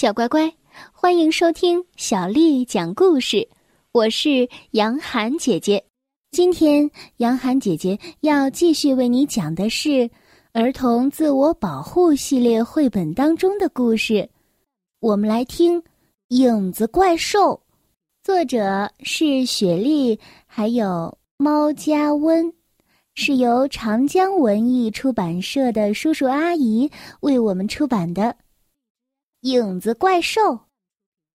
小乖乖，欢迎收听小丽讲故事。我是杨涵姐姐。今天，杨涵姐姐要继续为你讲的是儿童自我保护系列绘本当中的故事。我们来听《影子怪兽》，作者是雪莉，还有猫家温，是由长江文艺出版社的叔叔阿姨为我们出版的。影子怪兽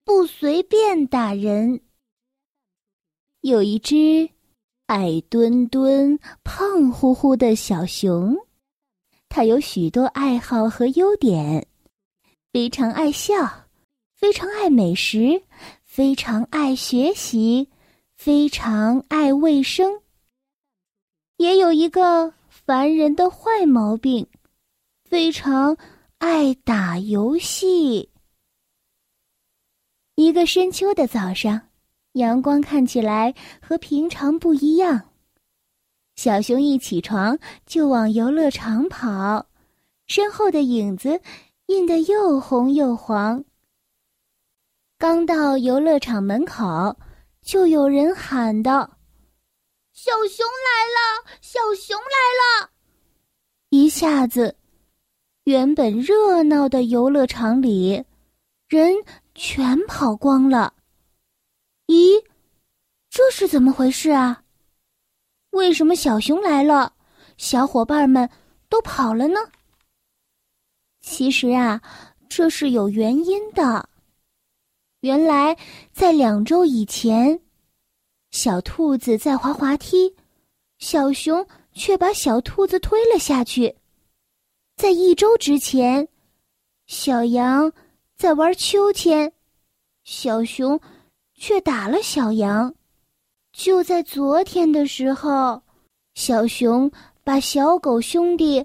不随便打人。有一只矮墩墩、胖乎乎的小熊，它有许多爱好和优点：非常爱笑，非常爱美食，非常爱学习，非常爱卫生。也有一个烦人的坏毛病，非常。爱打游戏。一个深秋的早上，阳光看起来和平常不一样。小熊一起床就往游乐场跑，身后的影子印得又红又黄。刚到游乐场门口，就有人喊道：“小熊来了！小熊来了！”一下子。原本热闹的游乐场里，人全跑光了。咦，这是怎么回事啊？为什么小熊来了，小伙伴们都跑了呢？其实啊，这是有原因的。原来在两周以前，小兔子在滑滑梯，小熊却把小兔子推了下去。在一周之前，小羊在玩秋千，小熊却打了小羊。就在昨天的时候，小熊把小狗兄弟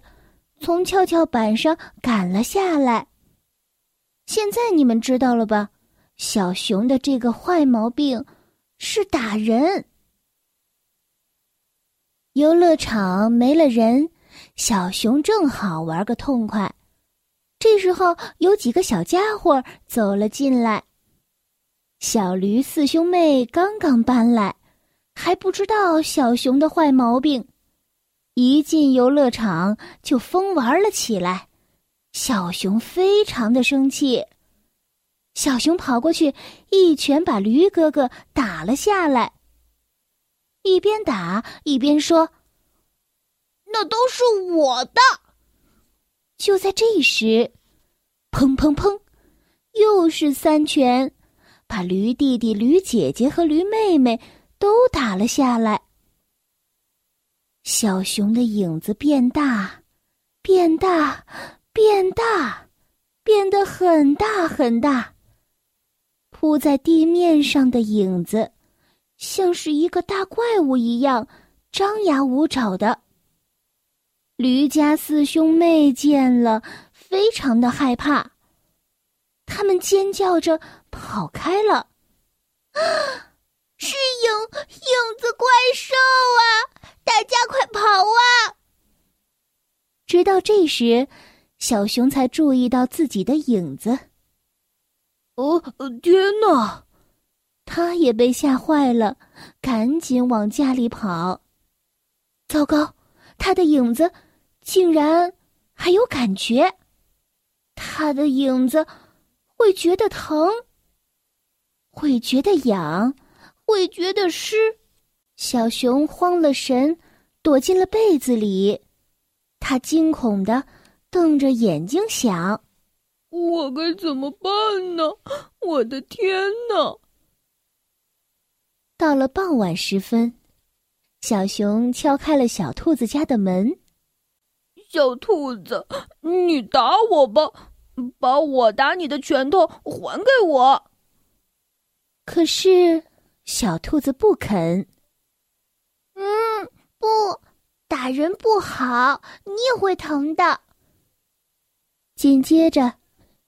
从跷跷板上赶了下来。现在你们知道了吧？小熊的这个坏毛病是打人。游乐场没了人。小熊正好玩个痛快，这时候有几个小家伙走了进来。小驴四兄妹刚刚搬来，还不知道小熊的坏毛病，一进游乐场就疯玩了起来。小熊非常的生气，小熊跑过去一拳把驴哥哥打了下来，一边打一边说。那都是我的。就在这时，砰砰砰，又是三拳，把驴弟弟、驴姐姐和驴妹妹都打了下来。小熊的影子变大，变大，变大，变得很大很大。铺在地面上的影子，像是一个大怪物一样，张牙舞爪的。驴家四兄妹见了，非常的害怕，他们尖叫着跑开了。啊，是影影子怪兽啊！大家快跑啊！直到这时，小熊才注意到自己的影子。哦，天哪！他也被吓坏了，赶紧往家里跑。糟糕！他的影子竟然还有感觉，他的影子会觉得疼，会觉得痒，会觉得湿。小熊慌了神，躲进了被子里。他惊恐的瞪着眼睛想：“我该怎么办呢？我的天哪！”到了傍晚时分。小熊敲开了小兔子家的门。小兔子，你打我吧，把我打你的拳头还给我。可是小兔子不肯。嗯，不，打人不好，你也会疼的。紧接着，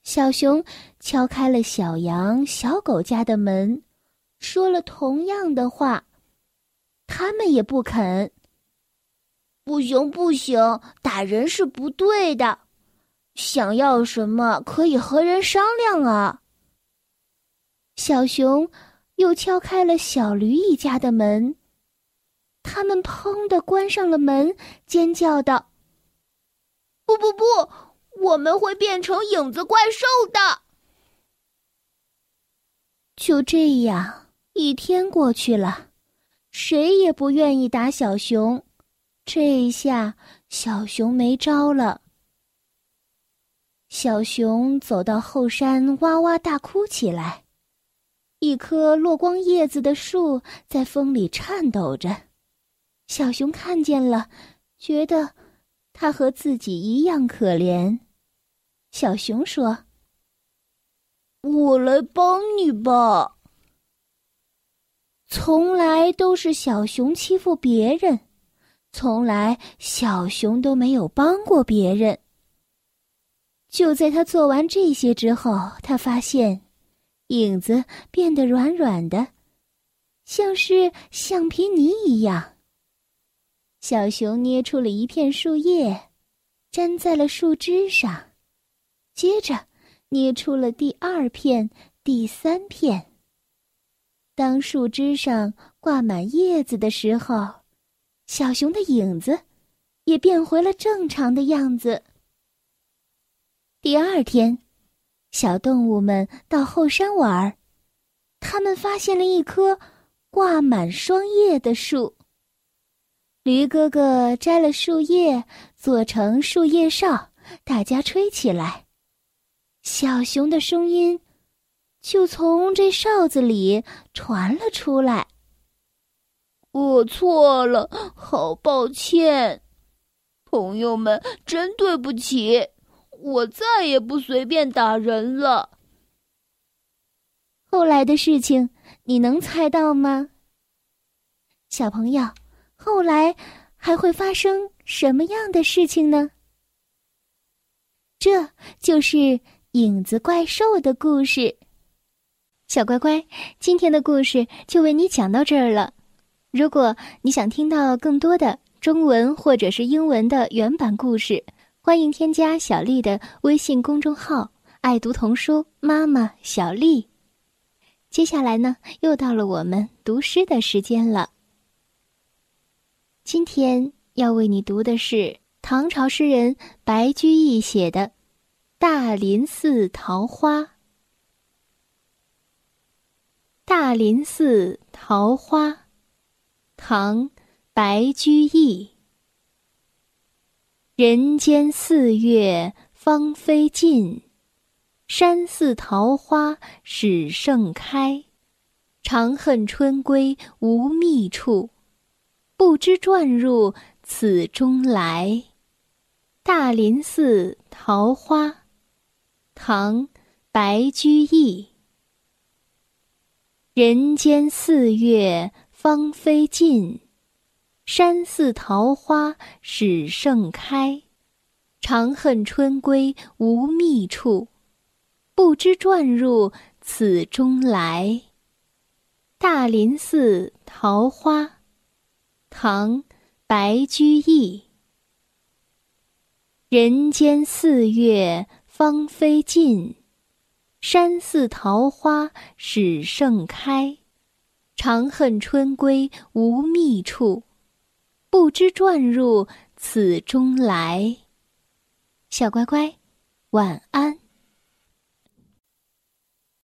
小熊敲开了小羊、小狗家的门，说了同样的话。他们也不肯。不行，不行，打人是不对的。想要什么可以和人商量啊。小熊又敲开了小驴一家的门，他们砰的关上了门，尖叫道：“不不不，我们会变成影子怪兽的！”就这样，一天过去了，谁也不愿意打小熊。这一下，小熊没招了。小熊走到后山，哇哇大哭起来。一棵落光叶子的树在风里颤抖着，小熊看见了，觉得它和自己一样可怜。小熊说：“我来帮你吧。”从来都是小熊欺负别人。从来，小熊都没有帮过别人。就在他做完这些之后，他发现影子变得软软的，像是橡皮泥一样。小熊捏出了一片树叶，粘在了树枝上，接着捏出了第二片、第三片。当树枝上挂满叶子的时候。小熊的影子也变回了正常的样子。第二天，小动物们到后山玩儿，他们发现了一棵挂满双叶的树。驴哥哥摘了树叶，做成树叶哨，大家吹起来，小熊的声音就从这哨子里传了出来。我错了，好抱歉，朋友们，真对不起，我再也不随便打人了。后来的事情你能猜到吗？小朋友，后来还会发生什么样的事情呢？这就是影子怪兽的故事。小乖乖，今天的故事就为你讲到这儿了。如果你想听到更多的中文或者是英文的原版故事，欢迎添加小丽的微信公众号“爱读童书妈妈小丽”。接下来呢，又到了我们读诗的时间了。今天要为你读的是唐朝诗人白居易写的《大林寺桃花》。大林寺桃花。唐，白居易。人间四月芳菲尽，山寺桃花始盛开。长恨春归无觅处，不知转入此中来。大林寺桃花，唐，白居易。人间四月。芳菲尽，山寺桃花始盛开。长恨春归无觅处，不知转入此中来。大林寺桃花，唐·白居易。人间四月芳菲尽，山寺桃花始盛开。长恨春归无觅处，不知转入此中来。小乖乖，晚安。